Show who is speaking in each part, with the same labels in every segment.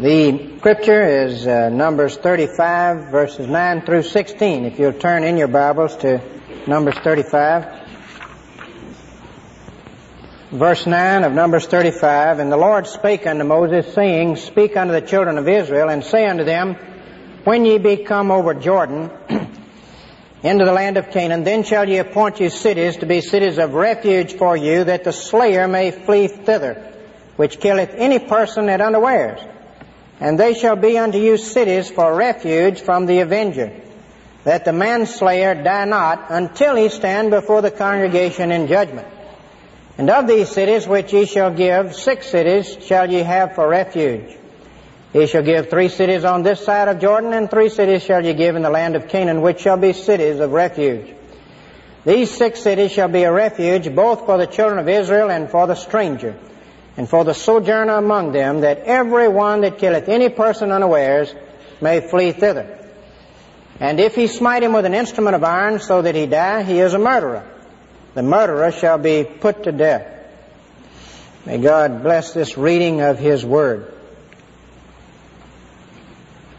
Speaker 1: The scripture is uh, Numbers 35, verses 9 through 16. If you'll turn in your Bibles to Numbers 35. Verse 9 of Numbers 35, And the Lord spake unto Moses, saying, Speak unto the children of Israel, and say unto them, When ye be come over Jordan into the land of Canaan, then shall ye appoint you cities to be cities of refuge for you, that the slayer may flee thither, which killeth any person at unawares and they shall be unto you cities for refuge from the avenger, that the manslayer die not until he stand before the congregation in judgment. And of these cities which ye shall give, six cities shall ye have for refuge. Ye shall give three cities on this side of Jordan, and three cities shall ye give in the land of Canaan, which shall be cities of refuge. These six cities shall be a refuge both for the children of Israel and for the stranger and for the sojourner among them, that every one that killeth any person unawares may flee thither. And if he smite him with an instrument of iron so that he die, he is a murderer. The murderer shall be put to death. May God bless this reading of His Word.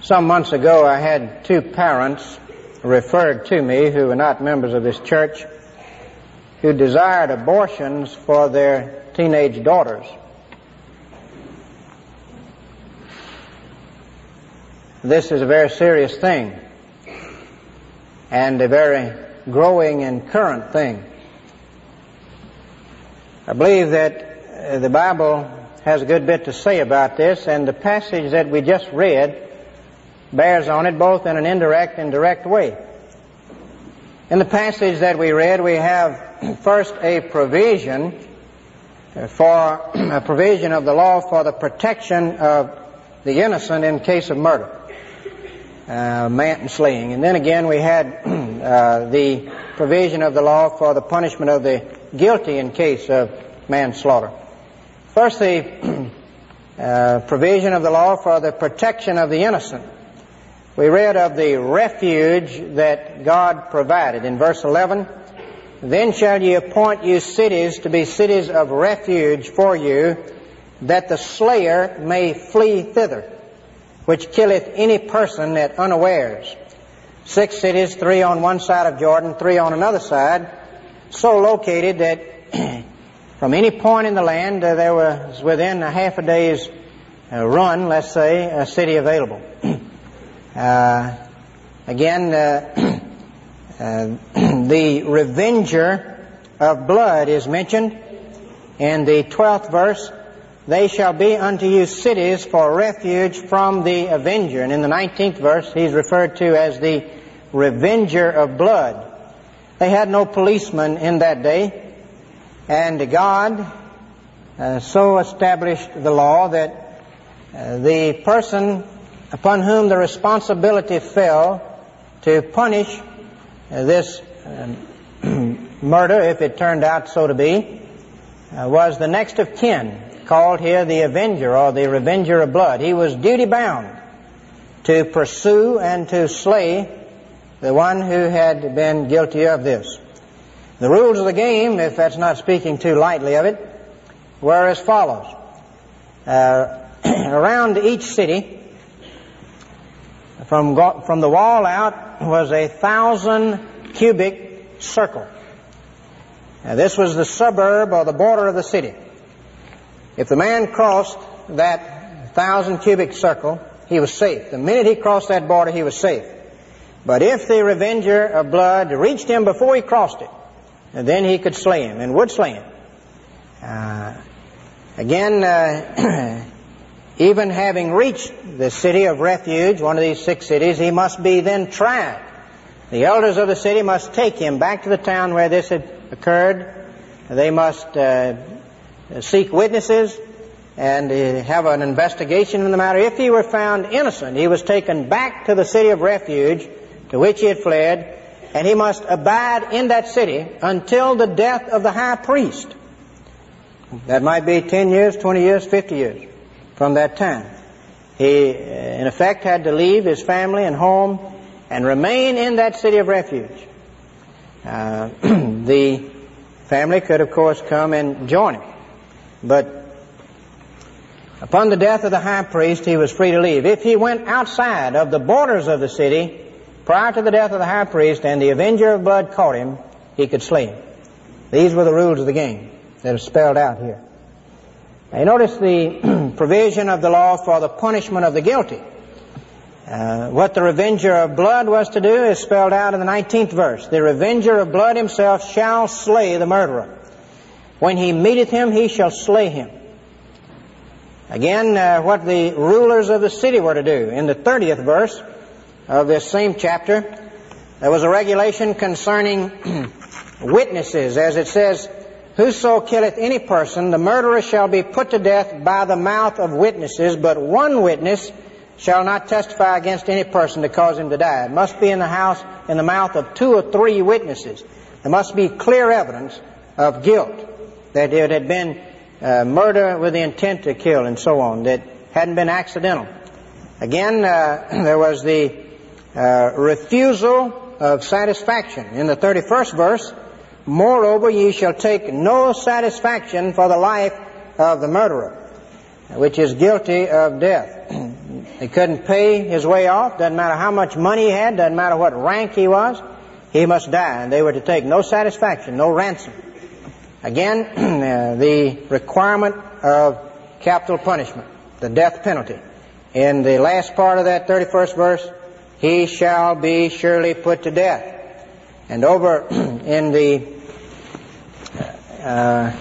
Speaker 1: Some months ago, I had two parents referred to me who were not members of this church who desired abortions for their teenage daughters. This is a very serious thing and a very growing and current thing. I believe that uh, the Bible has a good bit to say about this, and the passage that we just read bears on it both in an indirect and direct way. In the passage that we read, we have first a provision for a provision of the law for the protection of the innocent in case of murder uh, manslaying. And then again, we had uh, the provision of the law for the punishment of the guilty in case of manslaughter. First, the uh, provision of the law for the protection of the innocent. We read of the refuge that God provided in verse 11. Then shall ye appoint you cities to be cities of refuge for you, that the slayer may flee thither which killeth any person at unawares. Six cities, three on one side of Jordan, three on another side, so located that from any point in the land uh, there was within a half a day's uh, run, let's say, a city available. uh, again, uh, uh, the revenger of blood is mentioned in the 12th verse they shall be unto you cities for refuge from the avenger. And in the 19th verse, he's referred to as the revenger of blood. They had no policeman in that day, and God uh, so established the law that uh, the person upon whom the responsibility fell to punish uh, this um, murder, if it turned out so to be, uh, was the next of kin called here the Avenger or the Revenger of Blood. He was duty bound to pursue and to slay the one who had been guilty of this. The rules of the game, if that's not speaking too lightly of it, were as follows. Uh, around each city, from, from the wall out, was a thousand cubit circle. Now, this was the suburb or the border of the city. If the man crossed that thousand cubit circle, he was safe. The minute he crossed that border, he was safe. But if the revenger of blood reached him before he crossed it, then he could slay him and would slay him. Uh, again, uh, even having reached the city of refuge, one of these six cities, he must be then tried. The elders of the city must take him back to the town where this had occurred. They must uh, Uh, seek witnesses and uh, have an investigation in the matter. If he were found innocent, he was taken back to the city of refuge to which he had fled, and he must abide in that city until the death of the high priest. That might be 10 years, 20 years, 50 years from that time. He, uh, in effect, had to leave his family and home and remain in that city of refuge. Uh, the family could, of course, come and join him. But Upon the death of the high priest, he was free to leave. If he went outside of the borders of the city prior to the death of the high priest and the avenger of blood caught him, he could slay him. These were the rules of the game that are spelled out here. Now, you notice the provision of the law for the punishment of the guilty. Uh, what the revenger of blood was to do is spelled out in the 19th verse. The revenger of blood himself shall slay the murderer. When he meeteth him, he shall slay him. Again, uh, what the rulers of the city were to do. In the 30th verse of this same chapter, there was a regulation concerning witnesses, as it says, Whoso killeth any person, the murderer shall be put to death by the mouth of witnesses, but one witness shall not testify against any person to cause him to die. It must be in the house, in the mouth of two or three witnesses. There must be clear evidence of guilt, that it had been uh, murder with the intent to kill and so on, that hadn't been accidental. Again, uh, there was the uh, refusal of satisfaction. In the 31st verse, Moreover, ye shall take no satisfaction for the life of the murderer, which is guilty of death. he couldn't pay his way off, doesn't matter how much money he had, doesn't matter what rank he was, he must die. And they were to take no satisfaction, no ransom. Again, uh, the requirement of capital punishment, the death penalty. In the last part of that 31st verse, he shall be surely put to death. And over in the uh,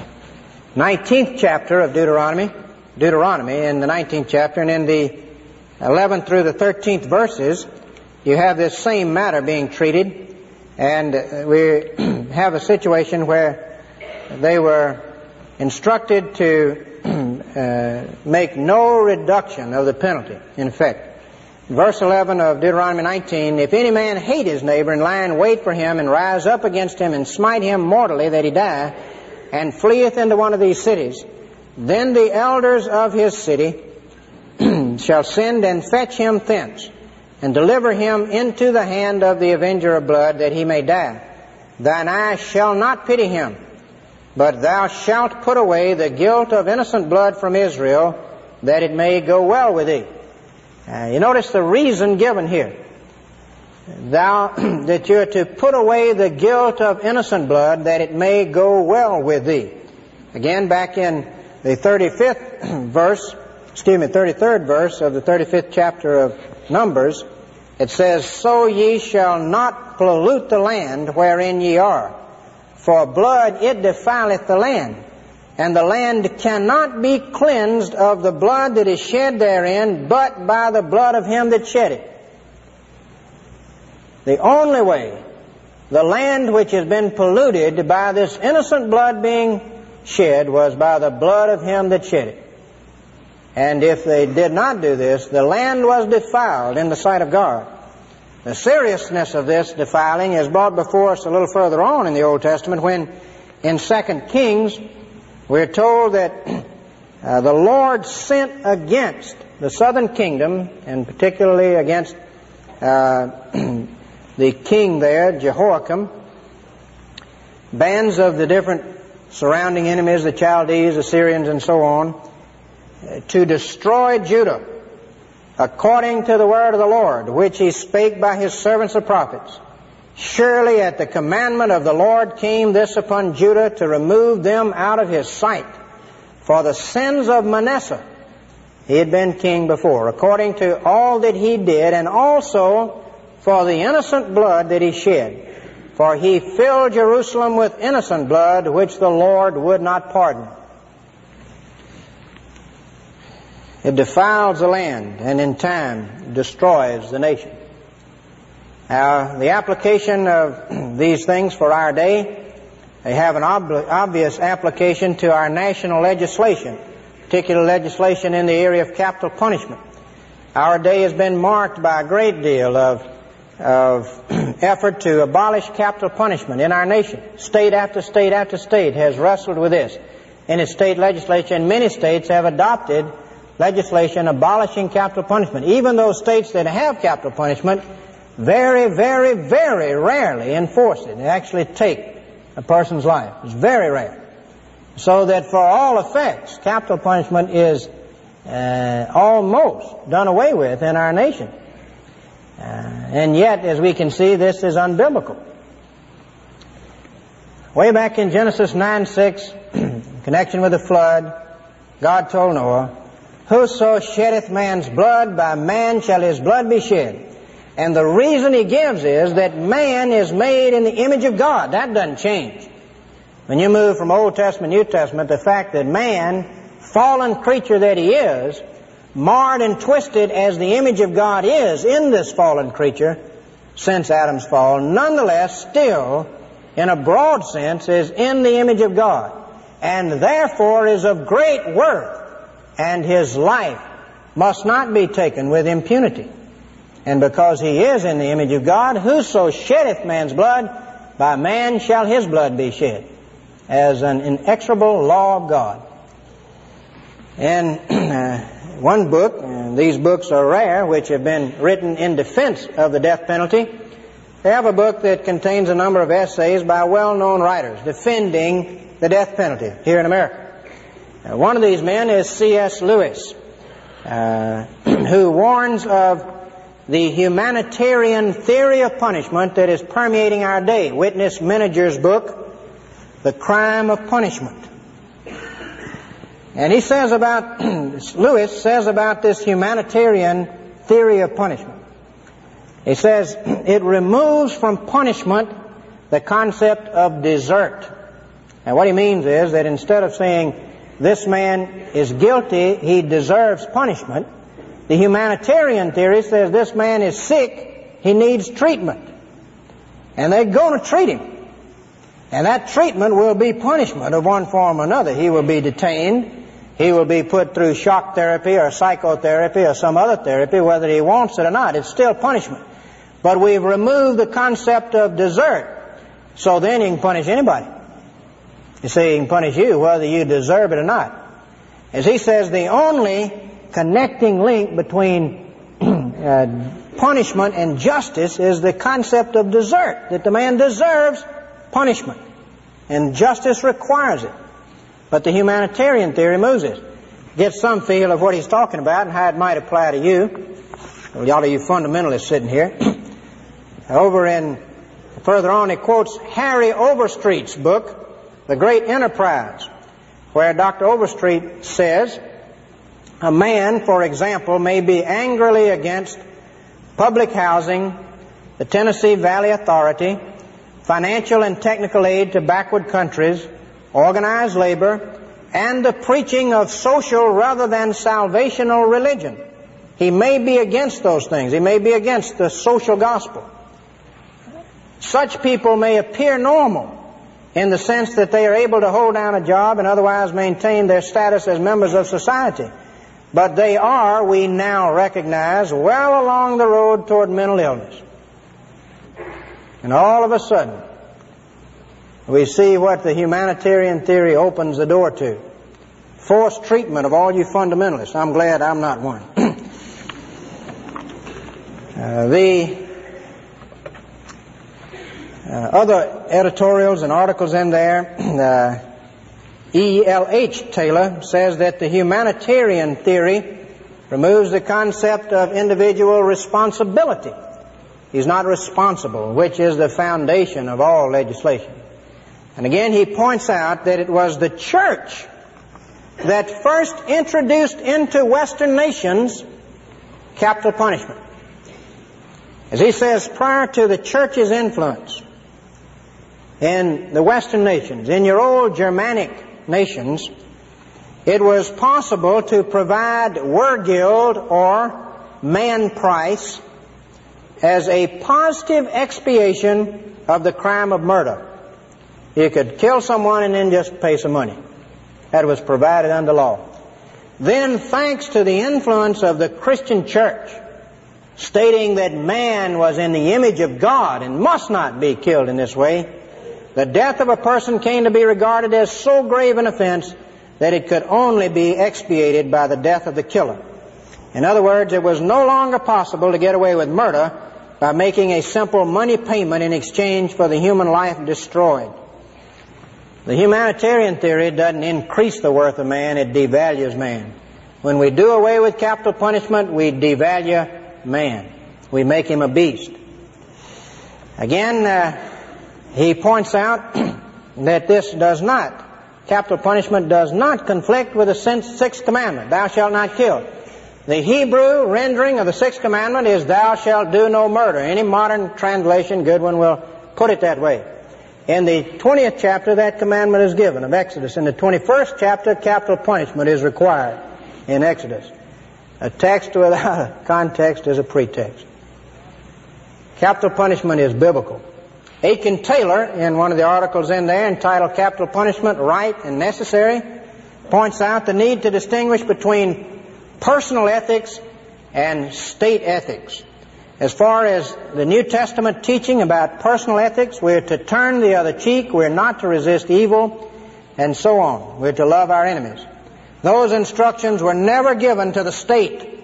Speaker 1: 19th chapter of Deuteronomy, Deuteronomy in the 19th chapter, and in the 11th through the 13th verses, you have this same matter being treated, and we have a situation where they were instructed to uh, make no reduction of the penalty, in effect. Verse 11 of Deuteronomy 19, If any man hate his neighbor and lie in wait for him and rise up against him and smite him mortally that he die, and fleeth into one of these cities, then the elders of his city shall send and fetch him thence, and deliver him into the hand of the avenger of blood, that he may die. Thine eye shall not pity him, but thou shalt put away the guilt of innocent blood from Israel, that it may go well with thee. Uh, you notice the reason given here thou that you're to put away the guilt of innocent blood that it may go well with thee. Again, back in the 35th verse, excuse me, 33rd verse of the 35th chapter of Numbers, it says, So ye shall not pollute the land wherein ye are, for blood it defileth the land, and the land cannot be cleansed of the blood that is shed therein, but by the blood of him that shed it. The only way the land which has been polluted by this innocent blood being shed was by the blood of him that shed it. And if they did not do this, the land was defiled in the sight of God. The seriousness of this defiling is brought before us a little further on in the Old Testament when in 2 Kings we're told that uh, the Lord sent against the southern kingdom, and particularly against uh, the king there, Jehoiakim, bands of the different surrounding enemies, the Chaldees, the Syrians, and so on, to destroy Judah according to the word of the Lord, which he spake by his servants the prophets. Surely at the commandment of the Lord came this upon Judah to remove them out of his sight for the sins of Manasseh. He had been king before, according to all that he did, and also for the innocent blood that he shed. For he filled Jerusalem with innocent blood, which the Lord would not pardon. It defiles the land and in time destroys the nation. Now, the application of these things for our day, they have an ob- obvious application to our national legislation, particular legislation in the area of capital punishment. Our day has been marked by a great deal of of effort to abolish capital punishment in our nation. State after state after state has wrestled with this in its state legislature, and many states have adopted legislation abolishing capital punishment. Even those states that have capital punishment very, very, very rarely enforce it. They actually take a person's life. It's very rare. So that for all effects, capital punishment is uh, almost done away with in our nation. Uh, and yet, as we can see, this is unbiblical. Way back in Genesis 9 6, in connection with the flood, God told Noah, Whoso sheddeth man's blood, by man shall his blood be shed. And the reason he gives is that man is made in the image of God. That doesn't change. When you move from Old Testament, to New Testament, the fact that man, fallen creature that he is, marred and twisted as the image of God is in this fallen creature since Adam's fall, nonetheless still, in a broad sense, is in the image of God, and therefore is of great worth, and his life must not be taken with impunity. And because he is in the image of God, whoso sheddeth man's blood, by man shall his blood be shed, as an inexorable law of God. Uh, one book, and these books are rare, which have been written in defense of the death penalty, they have a book that contains a number of essays by well-known writers defending the death penalty here in America. Uh, one of these men is C.S. Lewis, uh, who warns of the humanitarian theory of punishment that is permeating our day. Witness Menninger book, The Crime of Punishment. And he says about, Lewis says about this humanitarian theory of punishment. He says, it removes from punishment the concept of desert. And what he means is that instead of saying, this man is guilty, he deserves punishment, the humanitarian theory says this man is sick, he needs treatment. And they're going to treat him. And that treatment will be punishment of one form or another. He will be detained. He will be put through shock therapy or psychotherapy or some other therapy, whether he wants it or not. It's still punishment. But we've removed the concept of desert. So then he can punish anybody. You see, he can punish you whether you deserve it or not. As he says, the only connecting link between uh, punishment and justice is the concept of desert, that the man deserves punishment. And justice requires it. But the humanitarian theory moves it. Gets some feel of what he's talking about and how it might apply to you. A lot of you fundamentalists sitting here. Over in, further on, he quotes Harry Overstreet's book, The Great Enterprise, where Dr. Overstreet says, a man, for example, may be angrily against public housing, the Tennessee Valley Authority, financial and technical aid to backward countries, organized labor, and the preaching of social rather than salvational religion. He may be against those things. He may be against the social gospel. Such people may appear normal in the sense that they are able to hold down a job and otherwise maintain their status as members of society. But they are, we now recognize, well along the road toward mental illness. And all of a sudden, we see what the humanitarian theory opens the door to. Forced treatment of all you fundamentalists. I'm glad I'm not one. uh, the other editorials and articles in there, uh, E.L.H. Taylor says that the humanitarian theory removes the concept of individual responsibility. He's not responsible, which is the foundation of all legislation. And again, he points out that it was the church that first introduced into Western nations capital punishment. As he says, prior to the church's influence in the Western nations, in your old Germanic nations, it was possible to provide wergild or man price as a positive expiation of the crime of murder. You could kill someone and then just pay some money. That was provided under law. Then, thanks to the influence of the Christian church, stating that man was in the image of God and must not be killed in this way, the death of a person came to be regarded as so grave an offense that it could only be expiated by the death of the killer. In other words, it was no longer possible to get away with murder by making a simple money payment in exchange for the human life destroyed. The humanitarian theory doesn't increase the worth of man, it devalues man. When we do away with capital punishment, we devalue man. We make him a beast. Again, uh, he points out that this does not, capital punishment does not conflict with the sixth commandment, thou shalt not kill. The Hebrew rendering of the sixth commandment is thou shalt do no murder. Any modern translation, good one, will put it that way. In the 20th chapter, that commandment is given of Exodus. In the 21st chapter, capital punishment is required in Exodus. A text without a context is a pretext. Capital punishment is biblical. Aiken Taylor, in one of the articles in there entitled Capital Punishment Right and Necessary, points out the need to distinguish between personal ethics and state ethics. As far as the New Testament teaching about personal ethics, we're to turn the other cheek, we're not to resist evil, and so on. We're to love our enemies. Those instructions were never given to the state.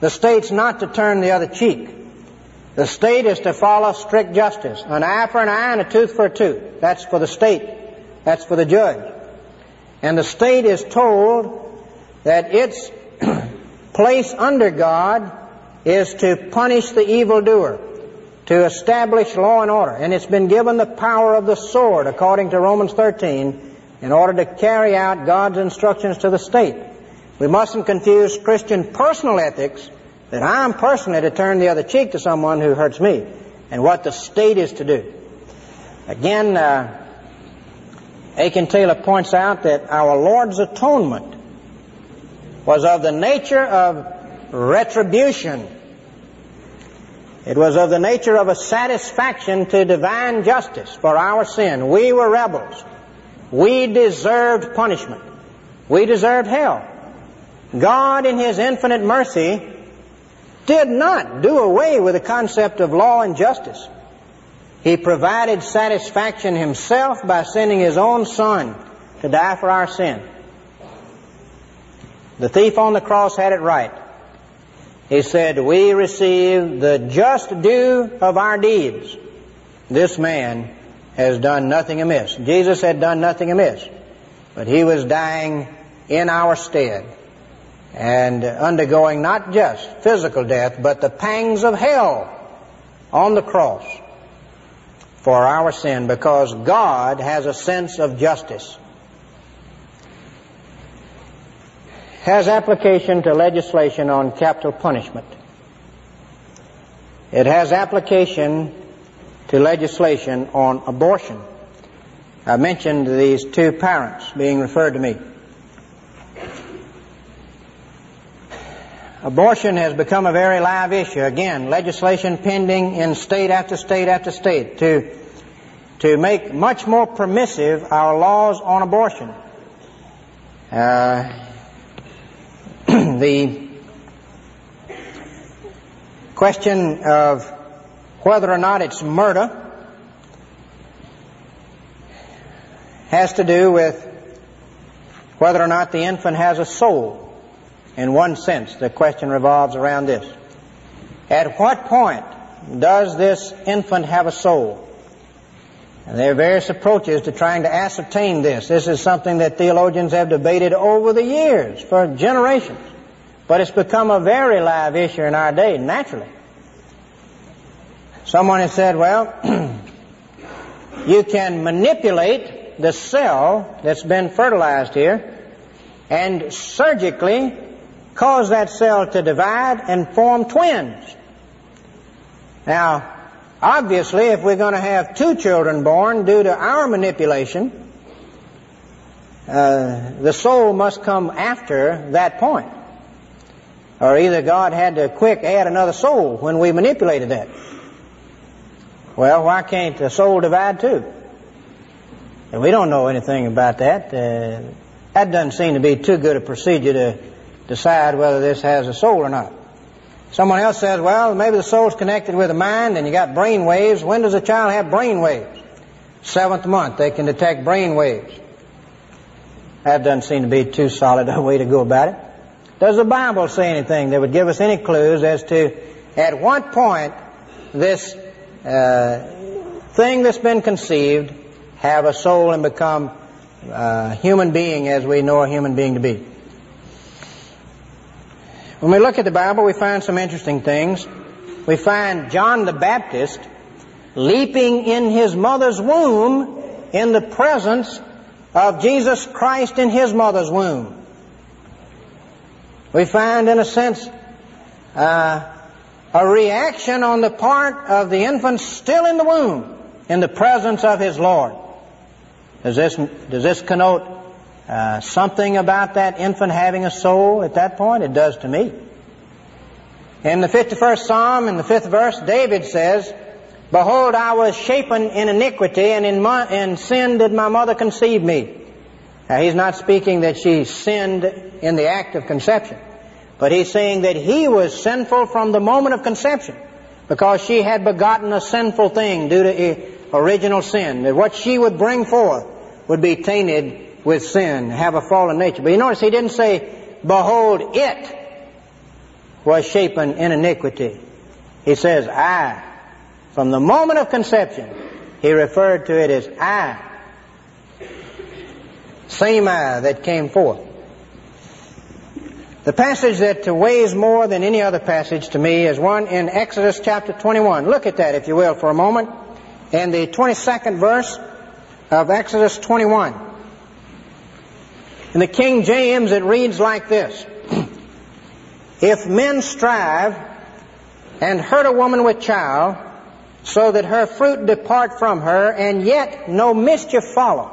Speaker 1: The state's not to turn the other cheek. The state is to follow strict justice. An eye for an eye and a tooth for a tooth. That's for the state. That's for the judge. And the state is told that its place under God is to punish the evildoer, to establish law and order. And it's been given the power of the sword, according to Romans 13, in order to carry out God's instructions to the state. We mustn't confuse Christian personal ethics, that I'm personally to turn the other cheek to someone who hurts me, and what the state is to do. Again, uh, Aiken Taylor points out that our Lord's atonement was of the nature of retribution. It was of the nature of a satisfaction to divine justice for our sin. We were rebels. We deserved punishment. We deserved hell. God, in His infinite mercy, did not do away with the concept of law and justice. He provided satisfaction Himself by sending His own Son to die for our sin. The thief on the cross had it right. He said, We receive the just due of our deeds. This man has done nothing amiss. Jesus had done nothing amiss, but he was dying in our stead and undergoing not just physical death, but the pangs of hell on the cross for our sin because God has a sense of justice. has application to legislation on capital punishment. It has application to legislation on abortion. I mentioned these two parents being referred to me. Abortion has become a very live issue. Again, legislation pending in state after state after state to, to make much more permissive our laws on abortion. Uh, the question of whether or not it's murder has to do with whether or not the infant has a soul. In one sense, the question revolves around this. At what point does this infant have a soul? And there are various approaches to trying to ascertain this. This is something that theologians have debated over the years, for generations. But it's become a very live issue in our day, naturally. Someone has said, well, you can manipulate the cell that's been fertilized here and surgically cause that cell to divide and form twins. Now, obviously, if we're going to have two children born due to our manipulation, uh, the soul must come after that point. Or either God had to quick add another soul when we manipulated that. Well, why can't the soul divide too? And we don't know anything about that. Uh, that doesn't seem to be too good a procedure to decide whether this has a soul or not. Someone else says, well, maybe the soul's connected with the mind and you got brain waves. When does a child have brain waves? Seventh month, they can detect brain waves. That doesn't seem to be too solid a way to go about it. Does the Bible say anything that would give us any clues as to at what point this uh, thing that's been conceived have a soul and become a human being as we know a human being to be? When we look at the Bible, we find some interesting things. We find John the Baptist leaping in his mother's womb in the presence of Jesus Christ in his mother's womb. We find, in a sense, uh, a reaction on the part of the infant still in the womb in the presence of his Lord. Does this, does this connote uh, something about that infant having a soul at that point? It does to me. In the 51st Psalm, in the fifth verse, David says, Behold, I was shapen in iniquity, and in, my, in sin did my mother conceive me. Now, he's not speaking that she sinned in the act of conception, but he's saying that he was sinful from the moment of conception, because she had begotten a sinful thing due to original sin, that what she would bring forth would be tainted with sin, have a fallen nature. But you notice he didn't say, Behold, it was shapen in iniquity. He says, I. From the moment of conception, he referred to it as I. Same I that came forth. The passage that weighs more than any other passage to me is one in Exodus chapter 21. Look at that, if you will, for a moment. In the 22nd verse of Exodus 21. In the King James, it reads like this. If men strive and hurt a woman with child, so that her fruit depart from her, and yet no mischief follow,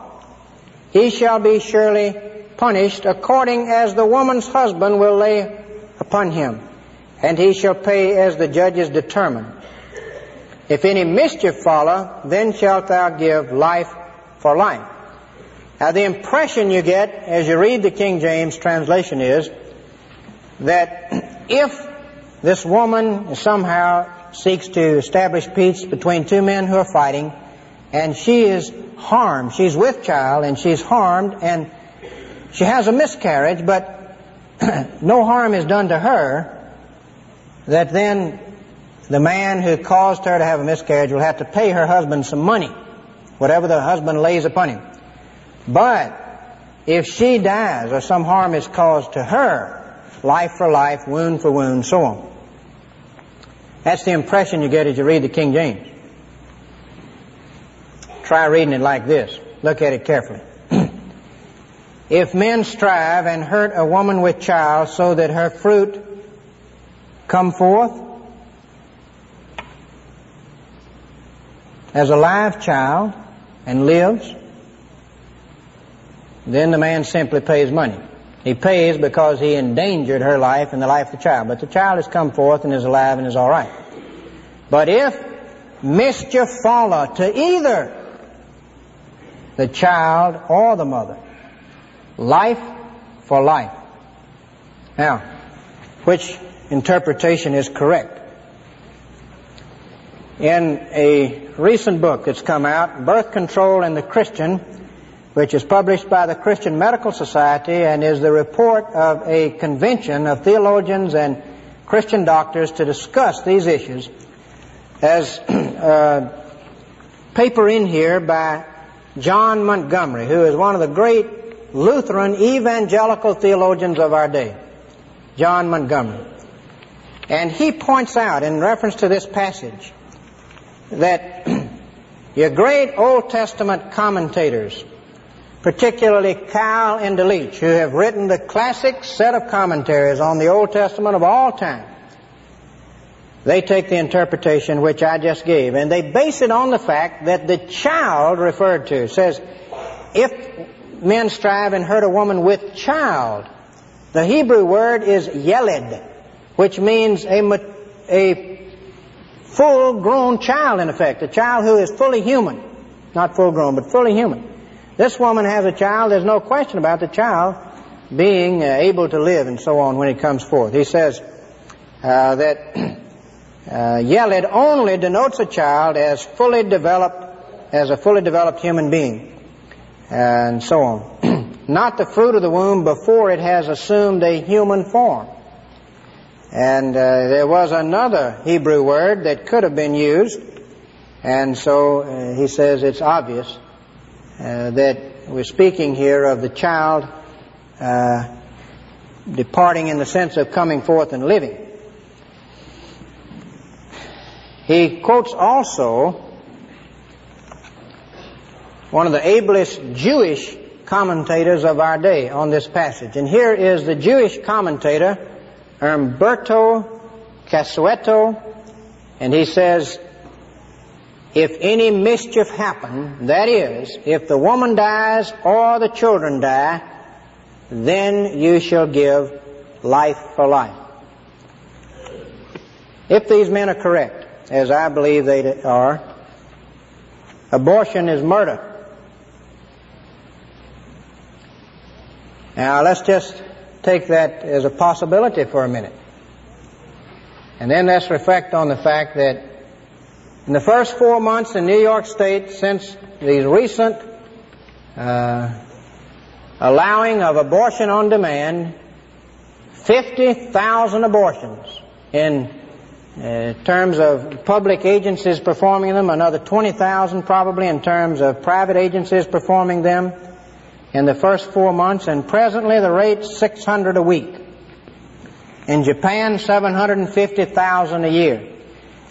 Speaker 1: he shall be surely punished according as the woman's husband will lay upon him, and he shall pay as the judges determine. If any mischief follow, then shalt thou give life for life. Now the impression you get as you read the King James translation is that if this woman somehow seeks to establish peace between two men who are fighting, and she is harmed, she's with child, and she's harmed, and she has a miscarriage, but no harm is done to her, that then the man who caused her to have a miscarriage will have to pay her husband some money, whatever the husband lays upon him. But if she dies or some harm is caused to her, life for life, wound for wound, so on. That's the impression you get as you read the King James. Try reading it like this. Look at it carefully. if men strive and hurt a woman with child so that her fruit come forth as a live child and lives, then the man simply pays money. He pays because he endangered her life and the life of the child. But the child has come forth and is alive and is all right. But if mischief follow to either the child or the mother, life for life. Now, which interpretation is correct? In a recent book that's come out, Birth Control and the Christian, which is published by the Christian Medical Society and is the report of a convention of theologians and Christian doctors to discuss these issues, as a uh, paper in here by John Montgomery, who is one of the great Lutheran evangelical theologians of our day. John Montgomery. And he points out in reference to this passage that your great Old Testament commentators particularly Keil and Delitzsch, who have written the classic set of commentaries on the Old Testament of all time. They take the interpretation which I just gave, and they base it on the fact that the child referred to says, if men strive and hurt a woman with child, the Hebrew word is yeled, which means a, a full-grown child, in effect, a child who is fully human. Not full-grown, but fully human. This woman has a child. There's no question about the child being uh, able to live and so on when it comes forth. He says uh, that uh, only denotes a child as fully developed, as a fully developed human being, and so on. Not the fruit of the womb before it has assumed a human form. And uh, there was another Hebrew word that could have been used, and so uh, he says it's obvious uh, that we're speaking here of the child uh, departing in the sense of coming forth and living. He quotes also one of the ablest Jewish commentators of our day on this passage. And here is the Jewish commentator, Umberto Cassuto, and he says, if any mischief happen, that is, if the woman dies or the children die, then you shall give life for life. If these men are correct, as I believe they are, abortion is murder. Now let's just take that as a possibility for a minute. And then let's reflect on the fact that in the first four months in New York State since the recent uh, allowing of abortion on demand, 50,000 abortions in uh, terms of public agencies performing them, another 20,000 probably in terms of private agencies performing them in the first four months, and presently the rate's 600 a week. In Japan, 750,000 a year.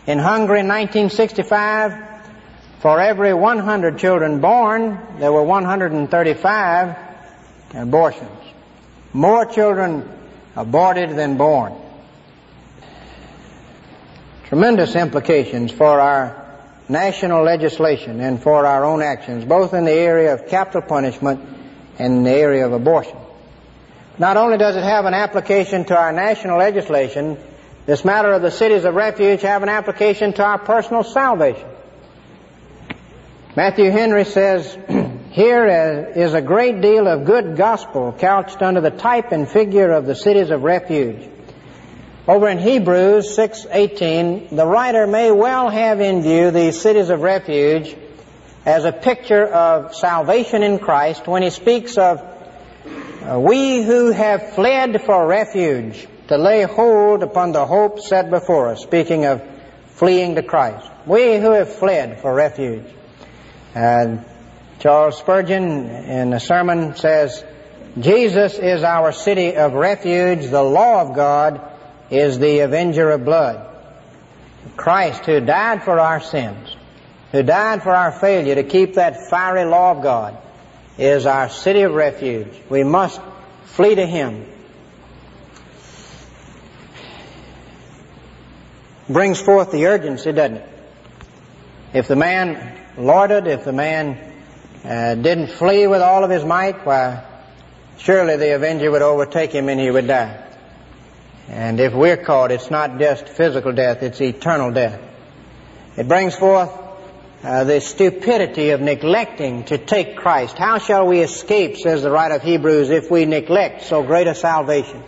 Speaker 1: In Hungary in 1965, for every 100 children born, there were 135 abortions. More children aborted than born. Tremendous implications for our national legislation and for our own actions, both in the area of capital punishment and in the area of abortion. Not only does it have an application to our national legislation, this matter of the cities of refuge have an application to our personal salvation. Matthew Henry says, Here is a great deal of good gospel couched under the type and figure of the cities of refuge. Over in Hebrews 6:18, the writer may well have in view these cities of refuge as a picture of salvation in Christ when he speaks of uh, we who have fled for refuge to lay hold upon the hope set before us, speaking of fleeing to Christ. We who have fled for refuge. And Charles Spurgeon in a sermon says, Jesus is our city of refuge. The law of God is the avenger of blood. Christ who died for our sins, who died for our failure to keep that fiery law of God, is our city of refuge. We must flee to Him. Brings forth the urgency, doesn't it? If the man lorded, if the man uh, didn't flee with all of his might, why, surely the avenger would overtake him and he would die. And if we're caught, it's not just physical death, it's eternal death. It brings forth uh, the stupidity of neglecting to take Christ. How shall we escape, says the writer of Hebrews, if we neglect so great a salvation?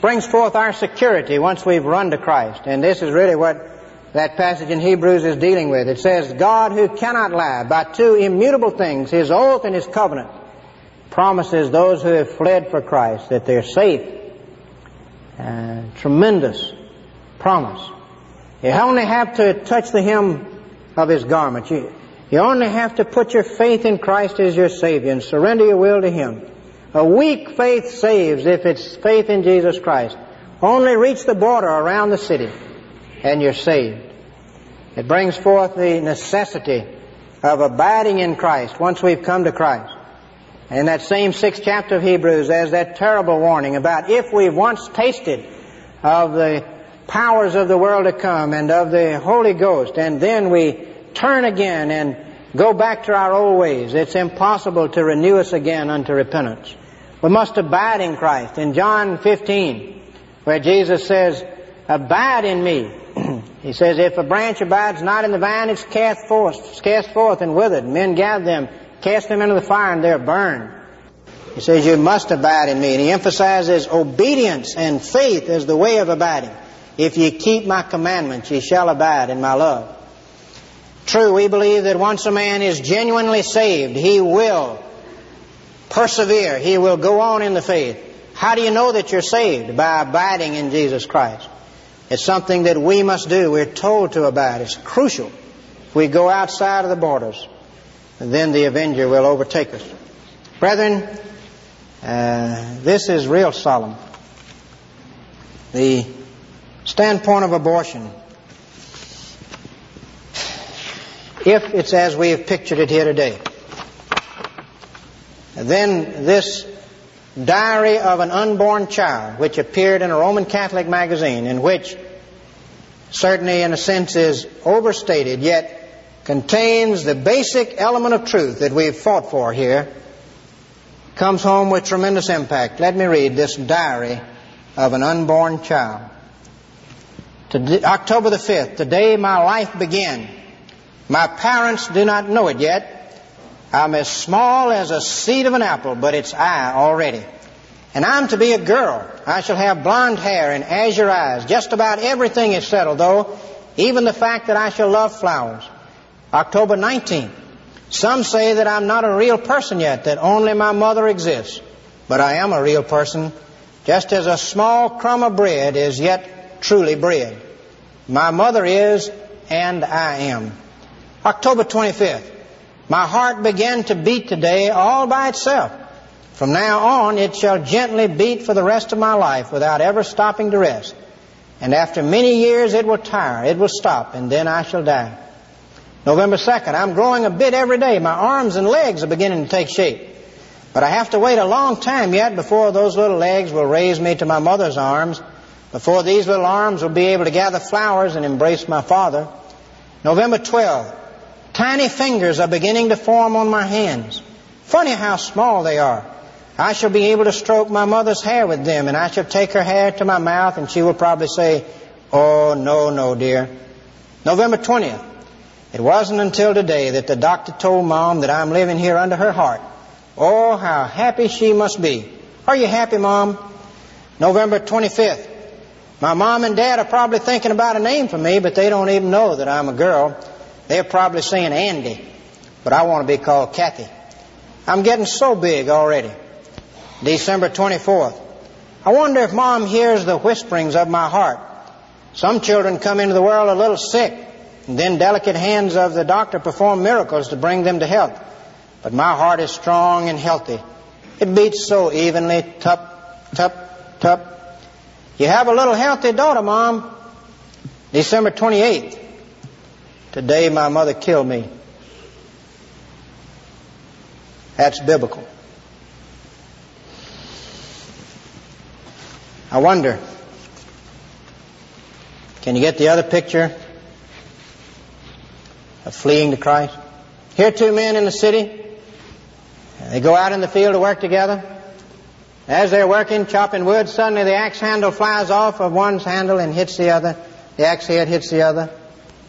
Speaker 1: Brings forth our security once we've run to Christ. And this is really what that passage in Hebrews is dealing with. It says, God who cannot lie, by two immutable things, His oath and His covenant, promises those who have fled for Christ that they're safe. Uh, tremendous promise. You only have to touch the hem of His garment. You, you only have to put your faith in Christ as your Savior and surrender your will to Him. A weak faith saves if it's faith in Jesus Christ. Only reach the border around the city and you're saved. It brings forth the necessity of abiding in Christ once we've come to Christ. In that same sixth chapter of Hebrews, there's that terrible warning about if we've once tasted of the powers of the world to come and of the Holy Ghost, and then we turn again and go back to our old ways, it's impossible to renew us again unto repentance. We must abide in Christ. In John 15, where Jesus says, Abide in me, he says, if a branch abides not in the vine, it's cast forth, it's cast forth and withered. Men gather them, cast them into the fire, and they're burned. He says, you must abide in me. And he emphasizes obedience and faith as the way of abiding. If ye keep my commandments, ye shall abide in my love. True, we believe that once a man is genuinely saved, he will persevere. He will go on in the faith. How do you know that you're saved? By abiding in Jesus Christ. It's something that we must do. We're told to abide. It's crucial. If we go outside of the borders, then the avenger will overtake us. Brethren, Uh, this is real solemn. The standpoint of abortion, if it's as we have pictured it here today, then this diary of an unborn child, which appeared in a Roman Catholic magazine, in which certainly in a sense is overstated, yet contains the basic element of truth that we've fought for here, comes home with tremendous impact. Let me read this diary of an unborn child. October the 5th, the day my life began. My parents do not know it yet. I'm as small as a seed of an apple, but it's I already. And I'm to be a girl. I shall have blonde hair and azure eyes. Just about everything is settled, though, even the fact that I shall love flowers. October 19th. Some say that I'm not a real person yet, that only my mother exists. But I am a real person, just as a small crumb of bread is yet truly bread. My mother is, and I am. October 25th. My heart began to beat today all by itself. From now on, it shall gently beat for the rest of my life without ever stopping to rest. And after many years, it will tire, it will stop, and then I shall die. November 2nd, I'm growing a bit every day. My arms and legs are beginning to take shape. But I have to wait a long time yet before those little legs will raise me to my mother's arms, before these little arms will be able to gather flowers and embrace my father. November 12th, Tiny fingers are beginning to form on my hands. Funny how small they are. I shall be able to stroke my mother's hair with them, and I shall take her hair to my mouth, and she will probably say, Oh, no, no, dear. November 20th. It wasn't until today that the doctor told Mom that I'm living here under her heart. Oh, how happy she must be. Are you happy, Mom? November 25th. My mom and dad are probably thinking about a name for me, but they don't even know that I'm a girl. They're probably saying Andy, but I want to be called Kathy. I'm getting so big already. December 24th. I wonder if mom hears the whisperings of my heart. Some children come into the world a little sick, and then delicate hands of the doctor perform miracles to bring them to health. But my heart is strong and healthy. It beats so evenly, tup, tup, tup. You have a little healthy daughter, Mom. December 28th. Today my mother killed me. That's biblical. I wonder, can you get the other picture of fleeing to Christ? Here two men in the city. They go out in the field to work together. As they're working, chopping wood, suddenly the axe handle flies off of one's handle and hits the other. The axe head hits the other.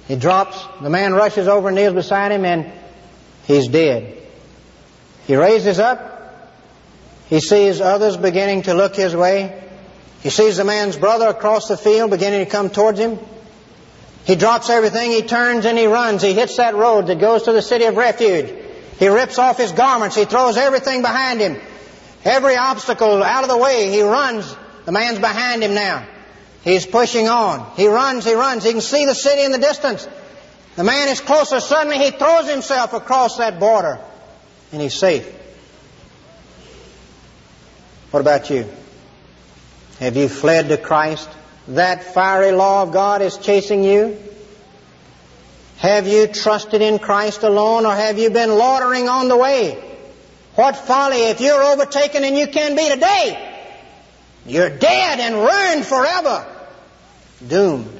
Speaker 1: He drops, the man rushes over and kneels beside him, and he's dead. He raises up. He sees others beginning to look his way. He sees the man's brother across the field beginning to come towards him. He drops everything, he turns and he runs. He hits that road that goes to the city of refuge. He rips off his garments. He throws everything behind him. Every obstacle out of the way. He runs. The man's behind him now. He's pushing on. He runs, he runs. He can see the city in the distance. The man is closer. Suddenly he throws himself across that border and he's safe. What about you? Have you fled to Christ? That fiery law of God is chasing you? Have you trusted in Christ alone or have you been loitering on the way? What folly if you're overtaken and you can be today. You're dead and ruined forever doomed.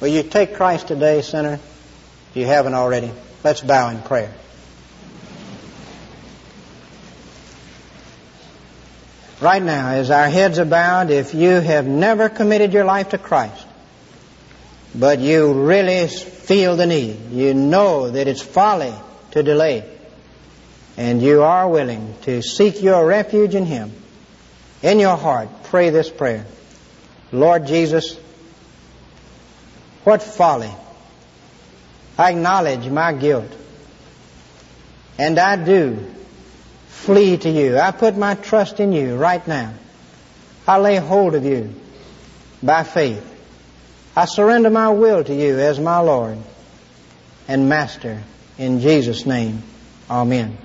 Speaker 1: Will you take Christ today, sinner? If you haven't already, let's bow in prayer. Right now, as our heads are bowed, if you have never committed your life to Christ, but you really feel the need, you know that it's folly to delay, and you are willing to seek your refuge in Him, in your heart, pray this prayer. Lord Jesus, what folly. I acknowledge my guilt. And I do flee to you. I put my trust in you right now. I lay hold of you by faith. I surrender my will to you as my Lord and Master. In Jesus' name, Amen.